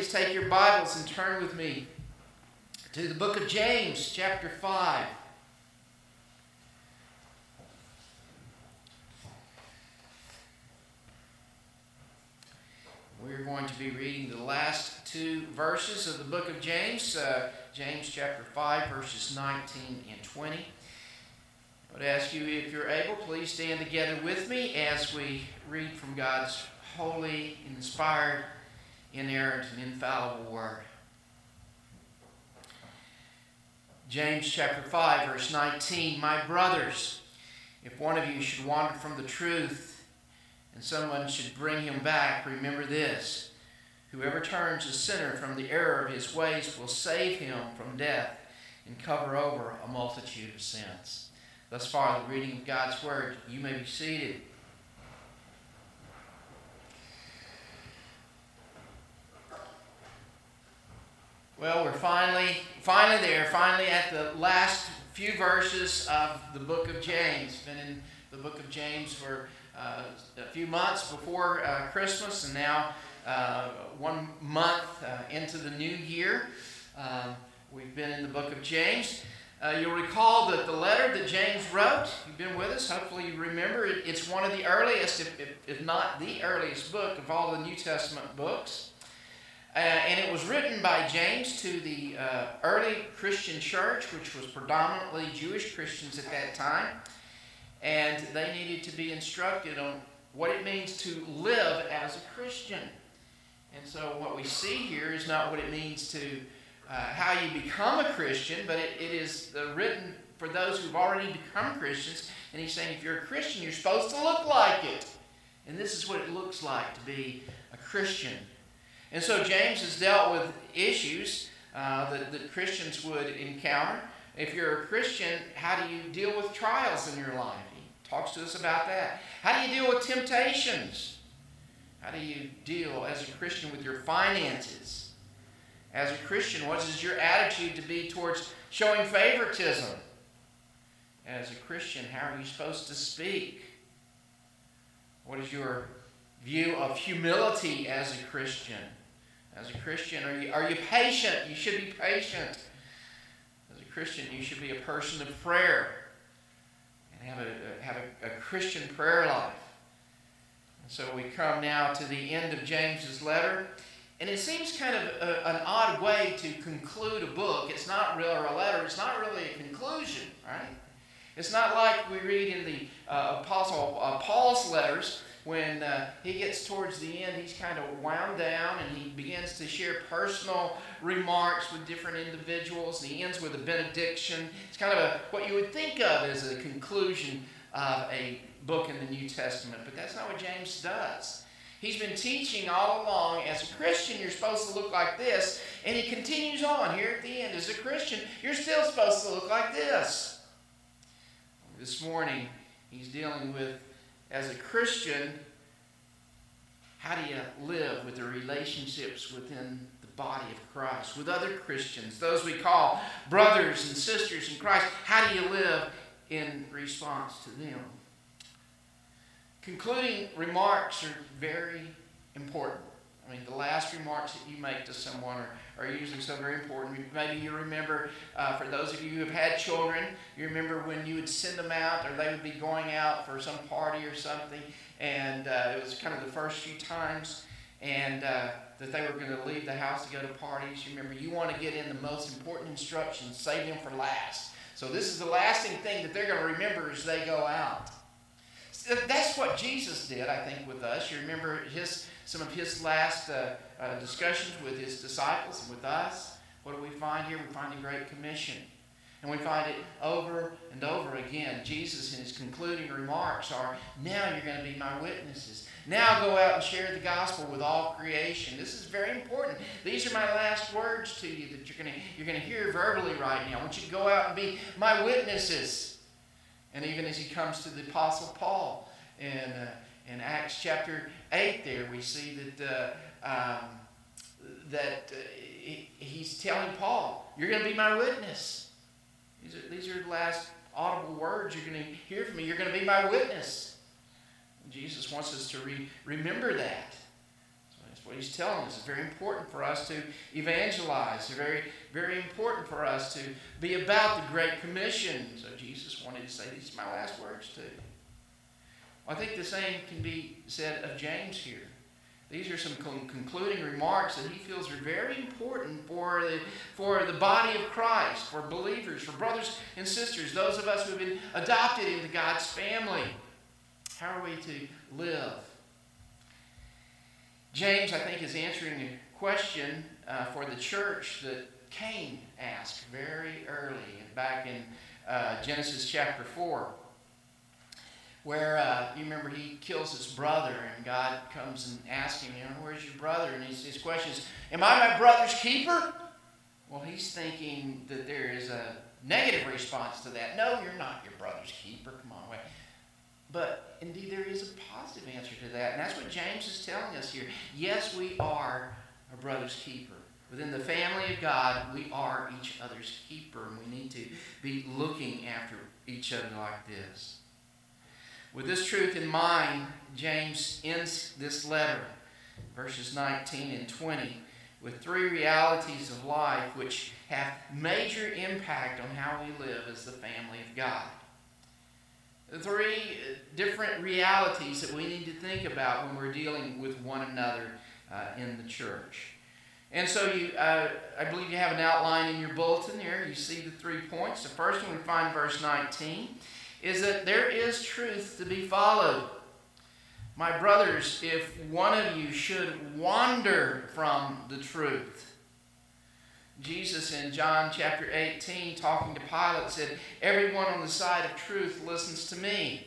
please take your Bibles and turn with me to the book of James, chapter 5. We're going to be reading the last two verses of the book of James, uh, James chapter 5, verses 19 and 20. I would ask you, if you're able, please stand together with me as we read from God's holy, inspired, inerrant, and infallible word. James chapter 5, verse 19 My brothers, if one of you should wander from the truth, and someone should bring him back, remember this whoever turns a sinner from the error of his ways will save him from death and cover over a multitude of sins. Thus far, the reading of God's word. You may be seated. Well, we're finally, finally there, finally at the last few verses of the book of James. Been in the book of James for uh, a few months before uh, Christmas, and now uh, one month uh, into the new year. Uh, we've been in the book of James. Uh, you'll recall that the letter that James wrote, you've been with us, hopefully you remember it. It's one of the earliest, if, if, if not the earliest book of all the New Testament books. Uh, and it was written by James to the uh, early Christian church, which was predominantly Jewish Christians at that time and they needed to be instructed on what it means to live as a Christian. And so, what we see here is not what it means to uh, how you become a Christian, but it, it is written for those who've already become Christians. And he's saying if you're a Christian, you're supposed to look like it. And this is what it looks like to be a Christian. And so, James has dealt with issues uh, that, that Christians would encounter. If you're a Christian, how do you deal with trials in your life? He talks to us about that. How do you deal with temptations? How do you deal as a Christian with your finances? As a Christian, what is your attitude to be towards showing favoritism? As a Christian, how are you supposed to speak? What is your view of humility as a Christian? As a Christian, are you, are you patient? You should be patient. As a Christian, you should be a person of prayer and have a, have a, a Christian prayer life. And so we come now to the end of James's letter. And it seems kind of a, an odd way to conclude a book. It's not really a letter, it's not really a conclusion, right? It's not like we read in the uh, Apostle uh, Paul's letters when uh, he gets towards the end, he's kind of wound down and he begins to share personal remarks with different individuals. And he ends with a benediction. It's kind of a, what you would think of as a conclusion of a book in the New Testament. But that's not what James does. He's been teaching all along as a Christian, you're supposed to look like this. And he continues on here at the end. As a Christian, you're still supposed to look like this. This morning, he's dealing with as a Christian, how do you live with the relationships within the body of Christ, with other Christians, those we call brothers and sisters in Christ? How do you live in response to them? Concluding remarks are very important. I mean, the last remarks that you make to someone are, are usually so very important. Maybe you remember, uh, for those of you who have had children, you remember when you would send them out or they would be going out for some party or something, and uh, it was kind of the first few times, and uh, that they were going to leave the house to go to parties. You remember, you want to get in the most important instructions, save them for last. So this is the lasting thing that they're going to remember as they go out. That's what Jesus did, I think, with us. You remember his some of his last uh, uh, discussions with his disciples and with us. What do we find here? We find the Great Commission. And we find it over and over again. Jesus, in his concluding remarks, are now you're going to be my witnesses. Now go out and share the gospel with all creation. This is very important. These are my last words to you that you're going to, you're going to hear verbally right now. I want you to go out and be my witnesses. And even as he comes to the Apostle Paul in, uh, in Acts chapter 8 there, we see that, uh, um, that uh, he, he's telling Paul, You're going to be my witness. These are, these are the last audible words you're going to hear from me. You're going to be my witness. Jesus wants us to re- remember that. What he's telling us. It's very important for us to evangelize. It's very, very important for us to be about the Great Commission. So Jesus wanted to say, These are my last words too. I think the same can be said of James here. These are some concluding remarks that he feels are very important for the, for the body of Christ, for believers, for brothers and sisters, those of us who have been adopted into God's family. How are we to live? James, I think, is answering a question uh, for the church that Cain asked very early, back in uh, Genesis chapter 4 where uh, you remember he kills his brother and God comes and asks him, you know, where's your brother? And his, question is, am I my brother's keeper? Well, he's thinking that there is a negative response to that. No, you're not your brother's keeper. Come on, wait. But indeed, there is a positive answer to that. And that's what James is telling us here. Yes, we are a brother's keeper. Within the family of God, we are each other's keeper. And we need to be looking after each other like this. With this truth in mind, James ends this letter, verses 19 and 20, with three realities of life which have major impact on how we live as the family of God. Three different realities that we need to think about when we're dealing with one another uh, in the church. And so you, uh, I believe you have an outline in your bulletin there. You see the three points. The first one we find verse 19 is that there is truth to be followed. My brothers, if one of you should wander from the truth, Jesus in John chapter 18, talking to Pilate, said, Everyone on the side of truth listens to me.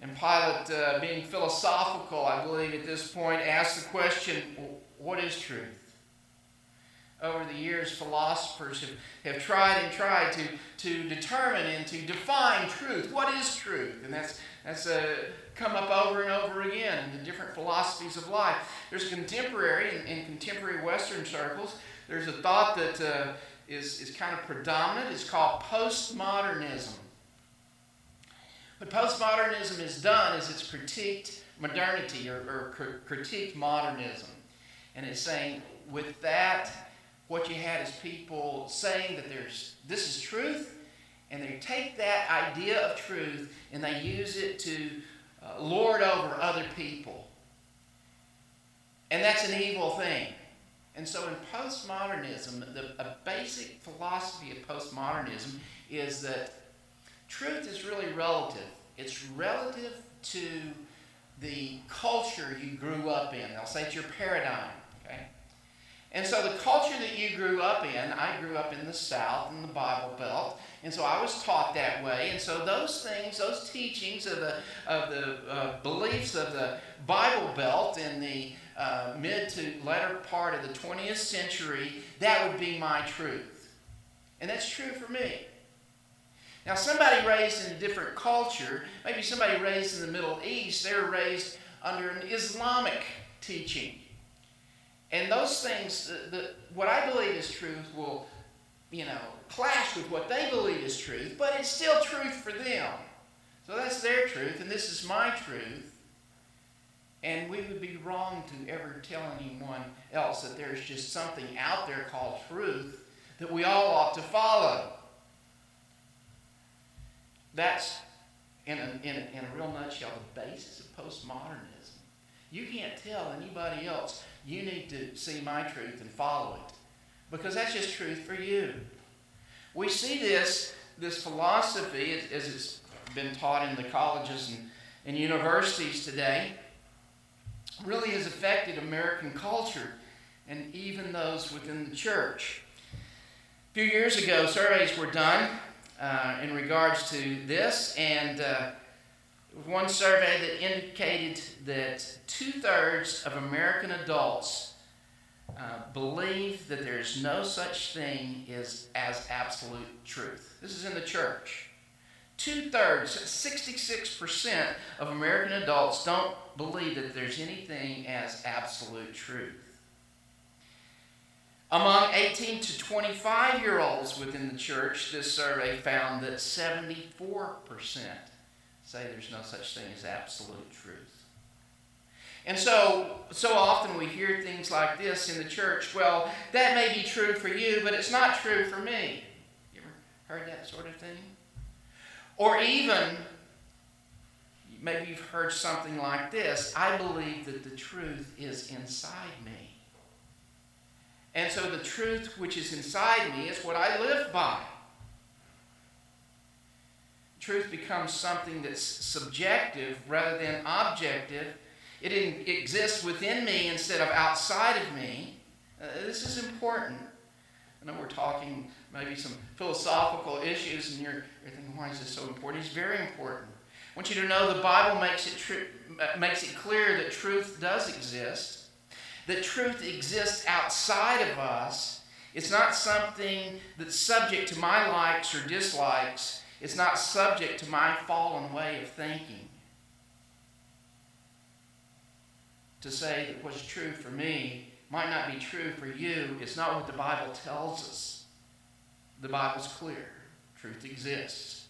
And Pilate, uh, being philosophical, I believe at this point, asked the question, What is truth? over the years, philosophers have, have tried and tried to, to determine and to define truth. What is truth? And that's, that's uh, come up over and over again in the different philosophies of life. There's contemporary, in, in contemporary Western circles, there's a thought that uh, is is, kind of predominant. It's called postmodernism. What postmodernism has done is it's critiqued modernity or, or critiqued modernism. And it's saying, with that, what you had is people saying that there's this is truth, and they take that idea of truth and they use it to uh, lord over other people. And that's an evil thing. And so in postmodernism, the, a basic philosophy of postmodernism is that truth is really relative. It's relative to the culture you grew up in. They'll say it's your paradigm. Okay? And so the culture that you grew up in, I grew up in the South in the Bible Belt, and so I was taught that way. And so those things, those teachings of the of the uh, beliefs of the Bible Belt and the uh, mid to latter part of the 20th century, that would be my truth, and that's true for me. Now, somebody raised in a different culture, maybe somebody raised in the Middle East, they're raised under an Islamic teaching. And those things, the, the, what I believe is truth will, you know, clash with what they believe is truth, but it's still truth for them. So that's their truth, and this is my truth. And we would be wrong to ever tell anyone else that there's just something out there called truth that we all ought to follow. That's, in a, in a, in a real nutshell, the basis of postmodernism. You can't tell anybody else you need to see my truth and follow it because that's just truth for you. We see this, this philosophy as it's been taught in the colleges and, and universities today, really has affected American culture and even those within the church. A few years ago, surveys were done uh, in regards to this, and uh, one survey that indicated that two thirds of American adults uh, believe that there's no such thing as, as absolute truth. This is in the church. Two thirds, 66% of American adults don't believe that there's anything as absolute truth. Among 18 to 25 year olds within the church, this survey found that 74% say there's no such thing as absolute truth. And so, so often we hear things like this in the church. Well, that may be true for you, but it's not true for me. You ever heard that sort of thing? Or even, maybe you've heard something like this I believe that the truth is inside me. And so the truth which is inside me is what I live by. Truth becomes something that's subjective rather than objective it exists within me instead of outside of me. Uh, this is important. I know we're talking maybe some philosophical issues, and you're, you're thinking, why is this so important? It's very important. I want you to know the Bible makes it, uh, makes it clear that truth does exist, that truth exists outside of us. It's not something that's subject to my likes or dislikes. It's not subject to my fallen way of thinking. to say that what's true for me might not be true for you. It's not what the Bible tells us. The Bible's clear. Truth exists.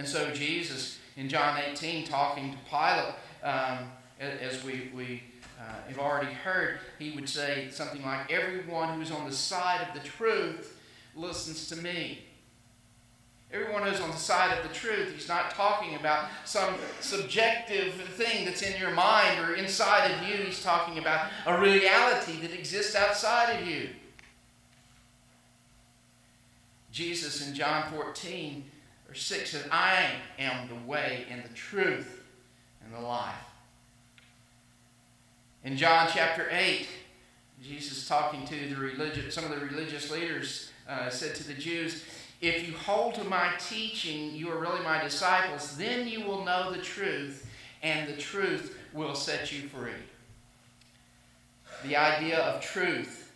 And so Jesus, in John 18, talking to Pilate, um, as we, we uh, have already heard, he would say something like, Everyone who's on the side of the truth listens to me. Everyone who's on the side of the truth. He's not talking about some subjective thing that's in your mind or inside of you. He's talking about a reality that exists outside of you. Jesus in John 14 or 6 says, I am the way and the truth and the life. In John chapter 8, Jesus talking to the religious, some of the religious leaders uh, said to the Jews, if you hold to my teaching, you are really my disciples, then you will know the truth, and the truth will set you free. The idea of truth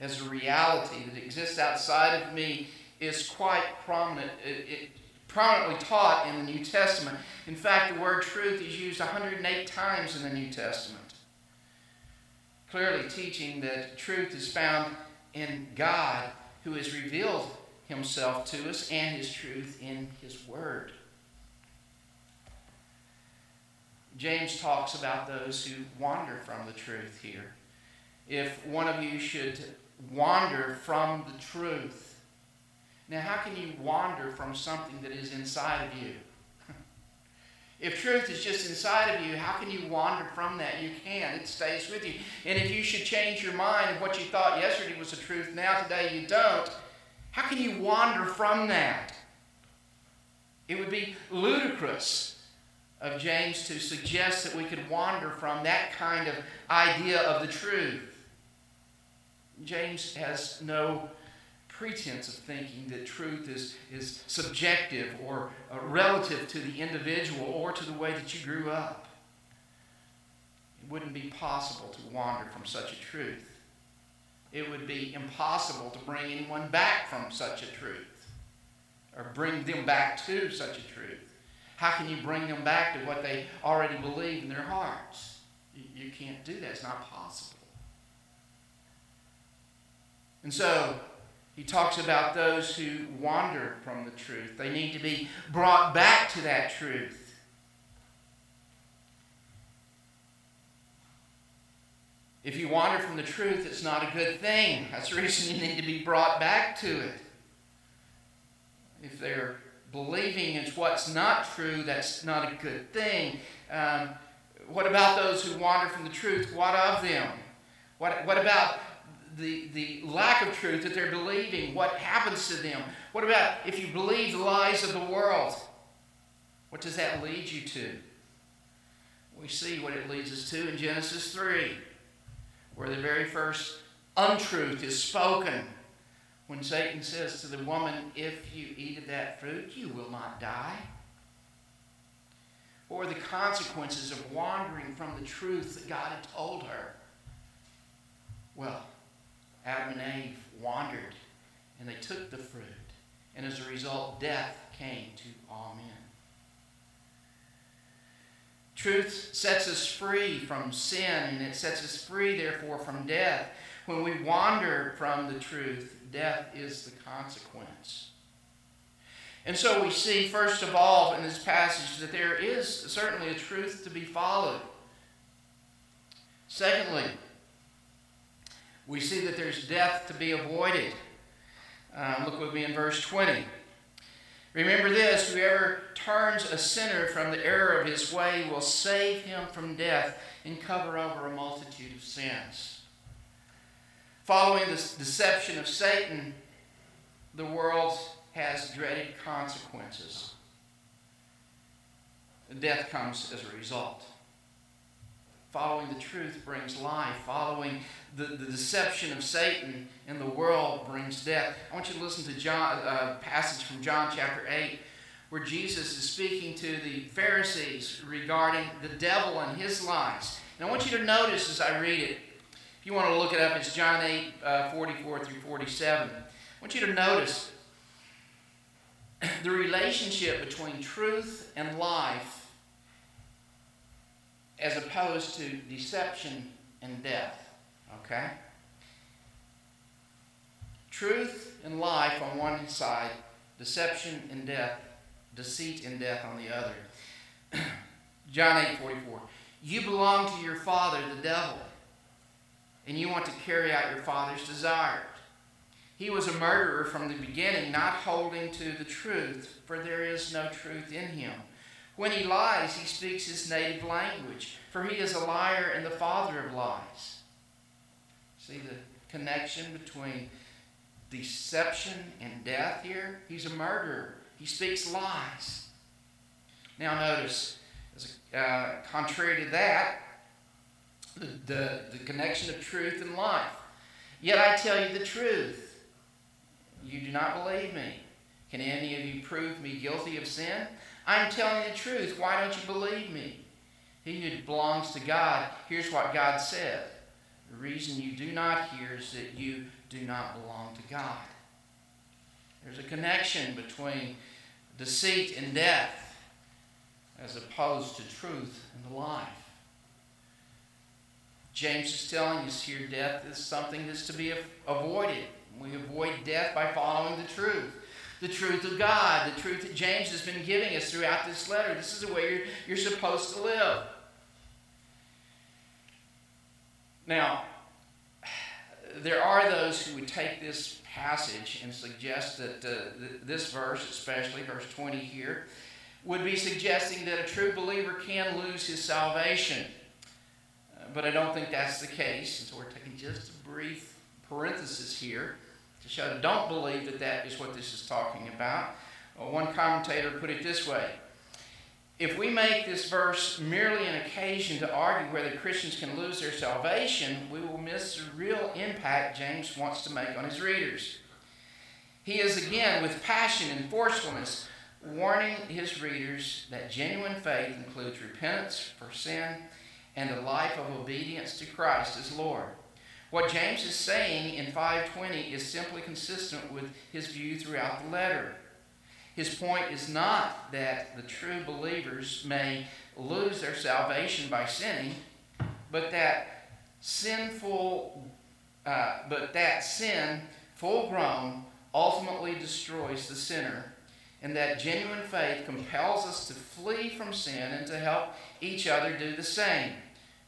as a reality that exists outside of me is quite prominent. It, it, prominently taught in the New Testament. In fact, the word truth is used 108 times in the New Testament, clearly teaching that truth is found in God who has revealed himself to us and his truth in his word. James talks about those who wander from the truth here. If one of you should wander from the truth, now how can you wander from something that is inside of you? If truth is just inside of you, how can you wander from that? You can. It stays with you. And if you should change your mind of what you thought yesterday was the truth, now today you don't, how can you wander from that? It would be ludicrous of James to suggest that we could wander from that kind of idea of the truth. James has no pretense of thinking that truth is, is subjective or uh, relative to the individual or to the way that you grew up. It wouldn't be possible to wander from such a truth it would be impossible to bring anyone back from such a truth or bring them back to such a truth. How can you bring them back to what they already believe in their hearts? You, you can't do that. It's not possible. And so, he talks about those who wander from the truth. They need to be brought back to that truth. If you wander from the truth, it's not a good thing. That's the reason you need to be brought back to it. If they're believing it's what's not true, that's not a good thing. Um, what about those who wander from the truth? What of them? What, what about the, the lack of truth that they're believing? What happens to them? What about if you believe the lies of the world? What does that lead you to? We see what it leads us to in Genesis 3 where the very first untruth is spoken when Satan says to the woman, If you eat of that fruit, you will not die. Or the consequences of wandering from the truth that God had told her. Well, Adam and Eve wandered and they took the fruit. And as a result, death came to all men. Truth sets us free from sin, and it sets us free, therefore, from death. When we wander from the truth, death is the consequence. And so we see, first of all, in this passage, that there is certainly a truth to be followed. Secondly, we see that there's death to be avoided. Um, look with me in verse 20. Remember this whoever turns a sinner from the error of his way will save him from death and cover over a multitude of sins. Following the deception of Satan, the world has dreaded consequences. Death comes as a result. Following the truth brings life. Following the, the deception of Satan in the world brings death. I want you to listen to John, a uh, passage from John chapter 8 where Jesus is speaking to the Pharisees regarding the devil and his lies. And I want you to notice as I read it, if you want to look it up, it's John 8, uh, 44 through 47. I want you to notice the relationship between truth and life as opposed to deception and death. Okay? Truth and life on one side, deception and death, deceit and death on the other. John 8 44. You belong to your father, the devil, and you want to carry out your father's desires. He was a murderer from the beginning, not holding to the truth, for there is no truth in him. When he lies, he speaks his native language, for he is a liar and the father of lies. See the connection between deception and death here? He's a murderer, he speaks lies. Now, notice, uh, contrary to that, the, the, the connection of truth and life. Yet I tell you the truth. You do not believe me. Can any of you prove me guilty of sin? I'm telling the truth. Why don't you believe me? He who belongs to God, here's what God said. The reason you do not hear is that you do not belong to God. There's a connection between deceit and death as opposed to truth and life. James is telling us here death is something that's to be avoided. We avoid death by following the truth the truth of God, the truth that James has been giving us throughout this letter. This is the way you're, you're supposed to live. Now, there are those who would take this passage and suggest that uh, th- this verse, especially verse 20 here, would be suggesting that a true believer can lose his salvation. Uh, but I don't think that's the case, and so we're taking just a brief parenthesis here that don't believe that that is what this is talking about. Uh, one commentator put it this way If we make this verse merely an occasion to argue whether Christians can lose their salvation, we will miss the real impact James wants to make on his readers. He is again, with passion and forcefulness, warning his readers that genuine faith includes repentance for sin and a life of obedience to Christ as Lord. What James is saying in 520 is simply consistent with his view throughout the letter. His point is not that the true believers may lose their salvation by sinning, but that sinful, uh, but that sin, full grown, ultimately destroys the sinner, and that genuine faith compels us to flee from sin and to help each other do the same.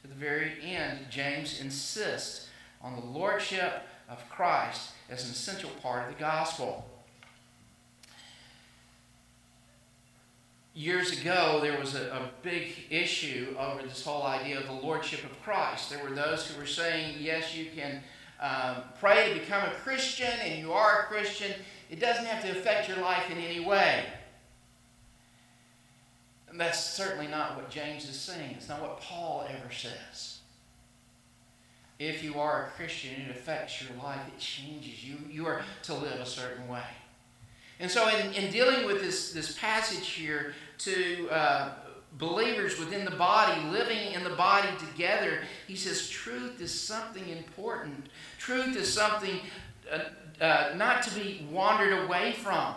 To the very end, James insists on the lordship of Christ as an essential part of the gospel. Years ago, there was a, a, big issue over this whole idea of the lordship of Christ. There were those who were saying, yes, you can um, pray to become a Christian, and you are a Christian. It doesn't have to affect your life in any way. And that's certainly not what James is saying. It's not what Paul ever says if you are a Christian, it affects your life. It changes you. You are to live a certain way. And so, in, in dealing with this, this passage here to uh, believers within the body, living in the body together, he says truth is something important. Truth is something uh, uh, not to be wandered away from.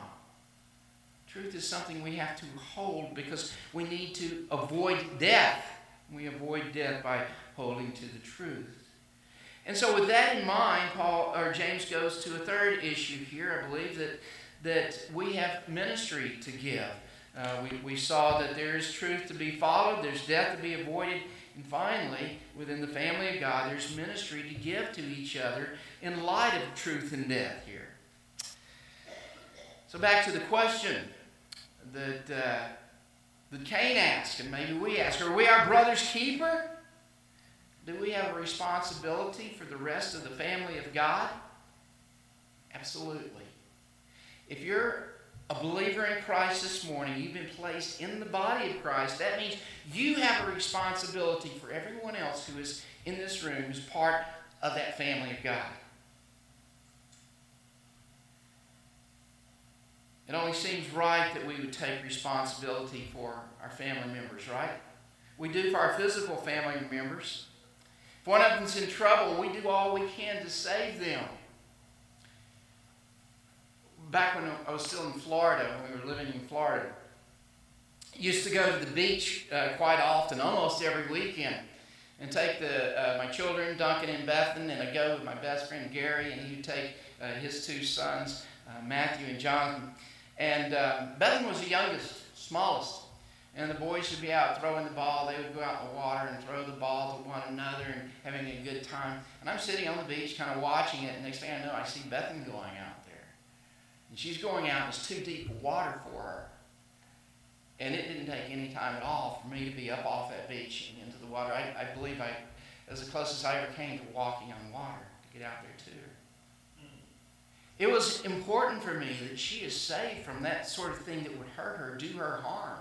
Truth is something we have to hold because we need to avoid death. We avoid death by holding to the truth. And so, with that in mind, Paul or James goes to a third issue here. I believe that that we have ministry to give. Uh, we, we saw that there is truth to be followed, there's death to be avoided, And finally, within the family of God, there's ministry to give to each other in light of truth and death here. So back to the question that, uh, that Cain asked, and maybe we ask, are we our brother's keeper? Do we have a responsibility for the rest of the family of God? Absolutely. If you're a believer in Christ this morning, you've been placed in the body of Christ, that means you have a responsibility for everyone else who is in this room who's part of that family of God. It only seems right that we would take responsibility for our family members, right? We do for our physical family members. One of them's in trouble, we do all we can to save them. Back when I was still in Florida, when we were living in Florida, used to go to the beach uh, quite often, almost every weekend, and take the, uh, my children, Duncan and Bethan, and I'd go with my best friend Gary, and he'd take uh, his two sons, uh, Matthew and Jonathan. And um, Bethan was the youngest, smallest. And the boys would be out throwing the ball. They would go out in the water and throw the ball to one another and having a good time. And I'm sitting on the beach kind of watching it. And next thing I know, I see Bethan going out there. And she's going out, it's too deep water for her. And it didn't take any time at all for me to be up off that beach and into the water. I, I believe I, was the closest I ever came to walking on water to get out there to her. It was important for me that she is saved from that sort of thing that would hurt her, do her harm.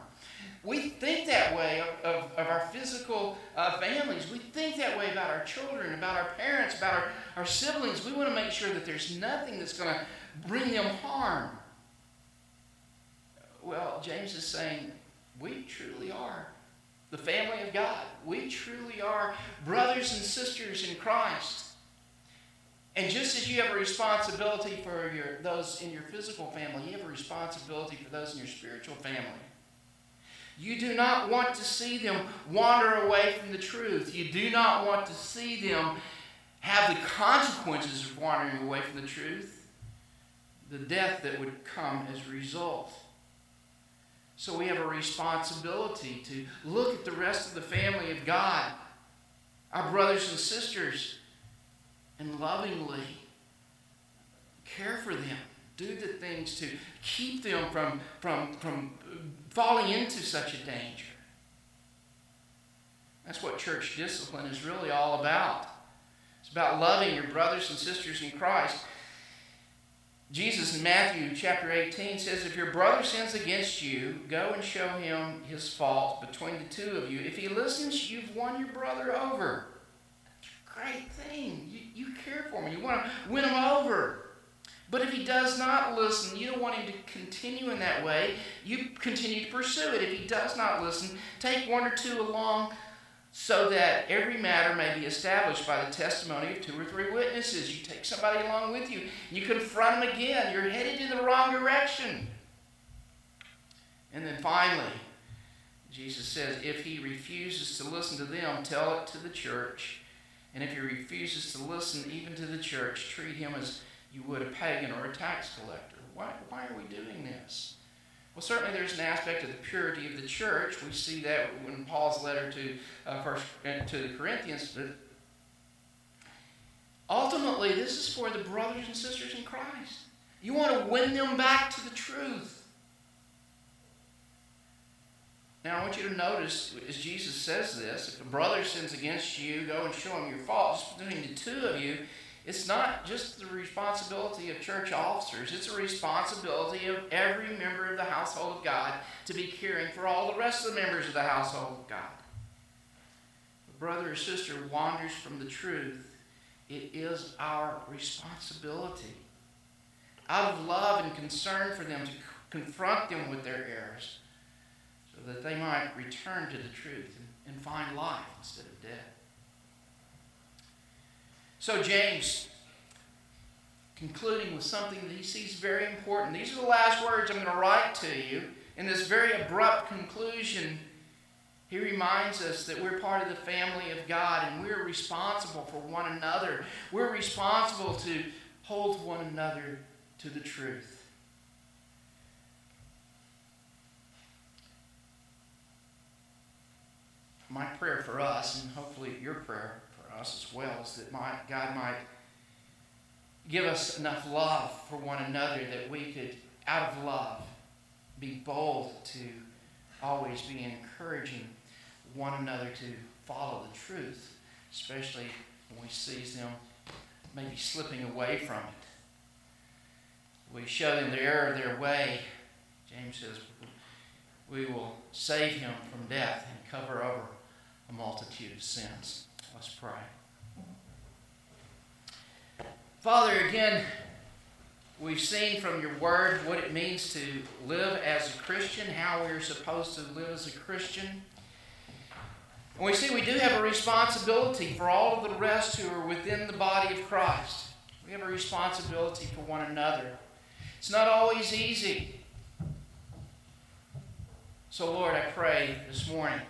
We think that way of, of, of our physical uh, families. We think that way about our children, about our parents, about our, our siblings. We want to make sure that there's nothing that's going to bring them harm. Well, James is saying we truly are the family of God. We truly are brothers and sisters in Christ. And just as you have a responsibility for your, those in your physical family, you have a responsibility for those in your spiritual family. You do not want to see them wander away from the truth. You do not want to see them have the consequences of wandering away from the truth, the death that would come as a result. So we have a responsibility to look at the rest of the family of God, our brothers and sisters, and lovingly care for them. Do the things to keep them from, from, from falling into such a danger. That's what church discipline is really all about. It's about loving your brothers and sisters in Christ. Jesus in Matthew chapter 18 says, If your brother sins against you, go and show him his fault between the two of you. If he listens, you've won your brother over great thing. You, you care for him. You want to win him over. But if he does not listen, you don't want him to continue in that way. You continue to pursue it. If he does not listen, take one or two along so that every matter may be established by the testimony of two or three witnesses. You take somebody along with you, you confront them again. You're headed in the wrong direction. And then finally, Jesus says, if he refuses to listen to them, tell it to the church. And if he refuses to listen even to the church, treat him as you would a pagan or a tax collector. Why, why are we doing this? Well, certainly there's an aspect of the purity of the church. We see that in Paul's letter to uh, first uh, to the Corinthians. But ultimately, this is for the brothers and sisters in Christ. You want to win them back to the truth. Now, I want you to notice, as Jesus says this, if a brother sins against you, go and show him your fault. Just between the two of you, it's not just the responsibility of church officers, it's a responsibility of every member of the household of God to be caring for all the rest of the members of the household of God. A brother or sister wanders from the truth, it is our responsibility. Out of love and concern for them to confront them with their errors that they might return to the truth and, find life instead of death. So, James, concluding with something that he sees very important. These are the last words I'm going to write to you. In this very abrupt conclusion, he reminds us that we're part of the family of God and we're responsible for one another. We're responsible to hold one another to the truth. My prayer for us, and hopefully your prayer for us as well, is that my, God might give us enough love for one another that we could, out of love, be bold to always be encouraging one another to follow the truth, especially when we see them maybe slipping away from it. We show them the error of their way. James says, we will save him from death and cover over a multitude of sins. Let's pray. Father, again, we've seen from your word what it means to live as a Christian, how we're supposed to live as a Christian. And we see we do have a responsibility for all of the rest who are within the body of Christ. We have a responsibility for one another. It's not always easy. So, Lord, I pray this morning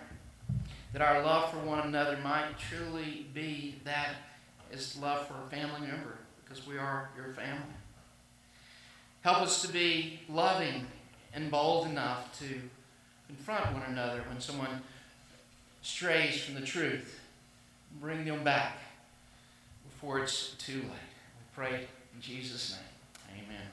that our love for one another might truly be that is love for a family member, because we are your family. Help us to be loving and bold enough to confront one another when someone strays from the truth. Bring them back before it's too late. We pray in Jesus' name. Amen.